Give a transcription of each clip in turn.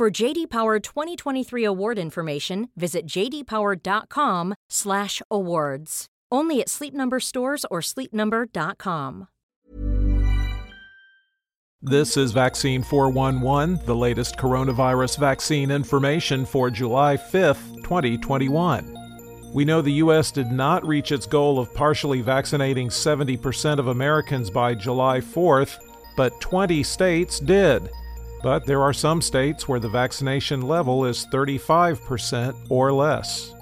For JD Power 2023 award information, visit jdpower.com/awards. Only at Sleep Number stores or sleepnumber.com. This is Vaccine 411, the latest coronavirus vaccine information for July 5th, 2021. We know the U.S. did not reach its goal of partially vaccinating 70% of Americans by July 4th, but 20 states did. But there are some states where the vaccination level is 35% or less.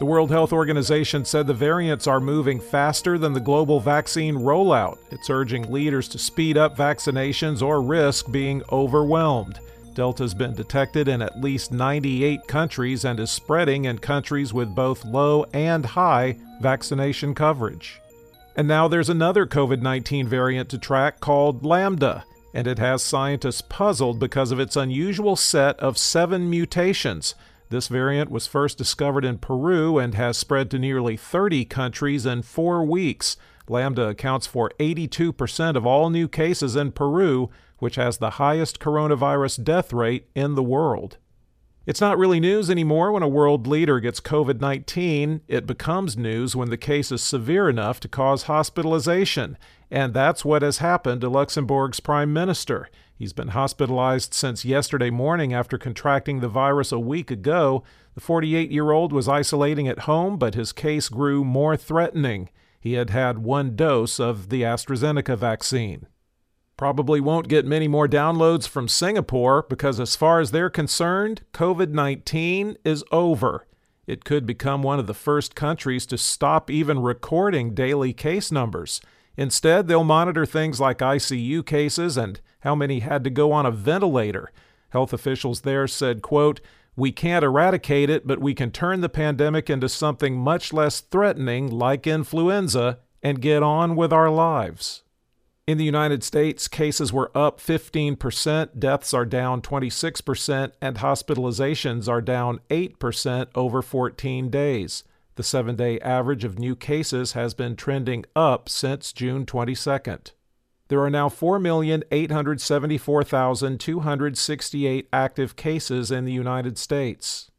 The World Health Organization said the variants are moving faster than the global vaccine rollout. It's urging leaders to speed up vaccinations or risk being overwhelmed. Delta's been detected in at least 98 countries and is spreading in countries with both low and high vaccination coverage. And now there's another COVID 19 variant to track called Lambda and it has scientists puzzled because of its unusual set of seven mutations. This variant was first discovered in Peru and has spread to nearly 30 countries in four weeks. Lambda accounts for 82% of all new cases in Peru, which has the highest coronavirus death rate in the world. It's not really news anymore when a world leader gets COVID 19. It becomes news when the case is severe enough to cause hospitalization. And that's what has happened to Luxembourg's prime minister. He's been hospitalized since yesterday morning after contracting the virus a week ago. The 48 year old was isolating at home, but his case grew more threatening. He had had one dose of the AstraZeneca vaccine. Probably won't get many more downloads from Singapore because, as far as they're concerned, COVID 19 is over. It could become one of the first countries to stop even recording daily case numbers. Instead, they'll monitor things like ICU cases and how many had to go on a ventilator. Health officials there said, quote, we can't eradicate it, but we can turn the pandemic into something much less threatening like influenza and get on with our lives. In the United States, cases were up 15%, deaths are down 26%, and hospitalizations are down 8% over 14 days. The seven day average of new cases has been trending up since June 22nd. There are now 4,874,268 active cases in the United States.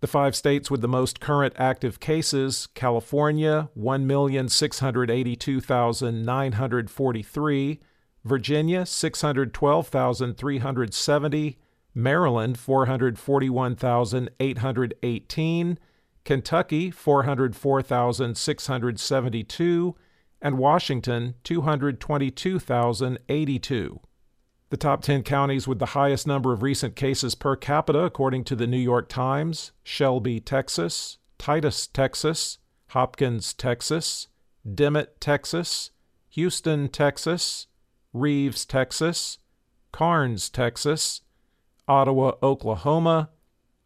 The five states with the most current active cases California, 1,682,943, Virginia, 612,370, Maryland, 441,818, Kentucky, 404,672, and Washington, 222,082. The top 10 counties with the highest number of recent cases per capita, according to the New York Times Shelby, Texas, Titus, Texas, Hopkins, Texas, Dimmitt, Texas, Houston, Texas, Reeves, Texas, Karnes, Texas, Ottawa, Oklahoma,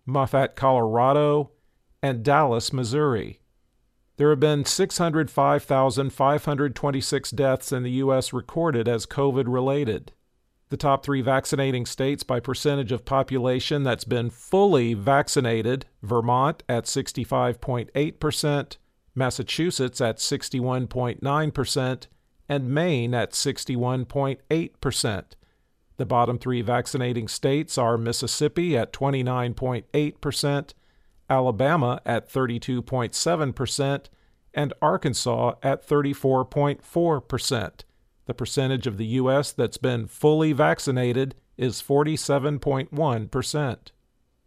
Moffat, Colorado, and Dallas, Missouri. There have been 605,526 deaths in the U.S. recorded as COVID related the top three vaccinating states by percentage of population that's been fully vaccinated Vermont at 65.8%, Massachusetts at 61.9%, and Maine at 61.8%. The bottom three vaccinating states are Mississippi at 29.8%, Alabama at 32.7%, and Arkansas at 34.4%. The percentage of the U.S. that's been fully vaccinated is 47.1%.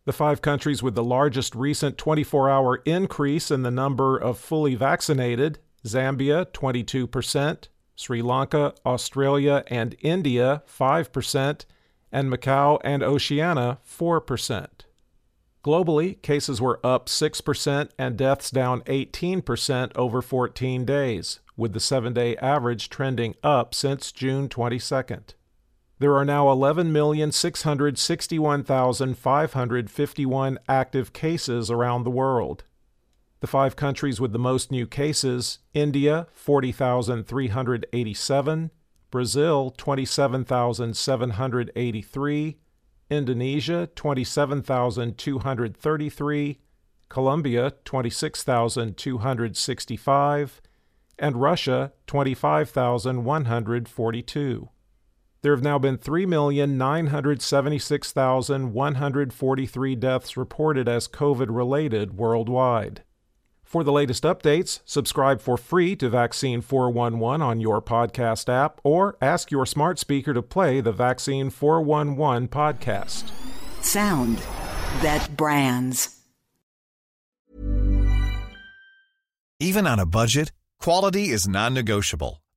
The five countries with the largest recent 24 hour increase in the number of fully vaccinated Zambia, 22%, Sri Lanka, Australia, and India, 5%, and Macau and Oceania, 4%. Globally, cases were up 6% and deaths down 18% over 14 days with the seven day average trending up since June 22nd. There are now 11,661,551 active cases around the world. The five countries with the most new cases India, 40,387, Brazil, 27,783, Indonesia, 27,233, Colombia, 26,265, and Russia, 25,142. There have now been 3,976,143 deaths reported as COVID related worldwide. For the latest updates, subscribe for free to Vaccine 411 on your podcast app or ask your smart speaker to play the Vaccine 411 podcast. Sound that brands. Even on a budget, quality is non negotiable.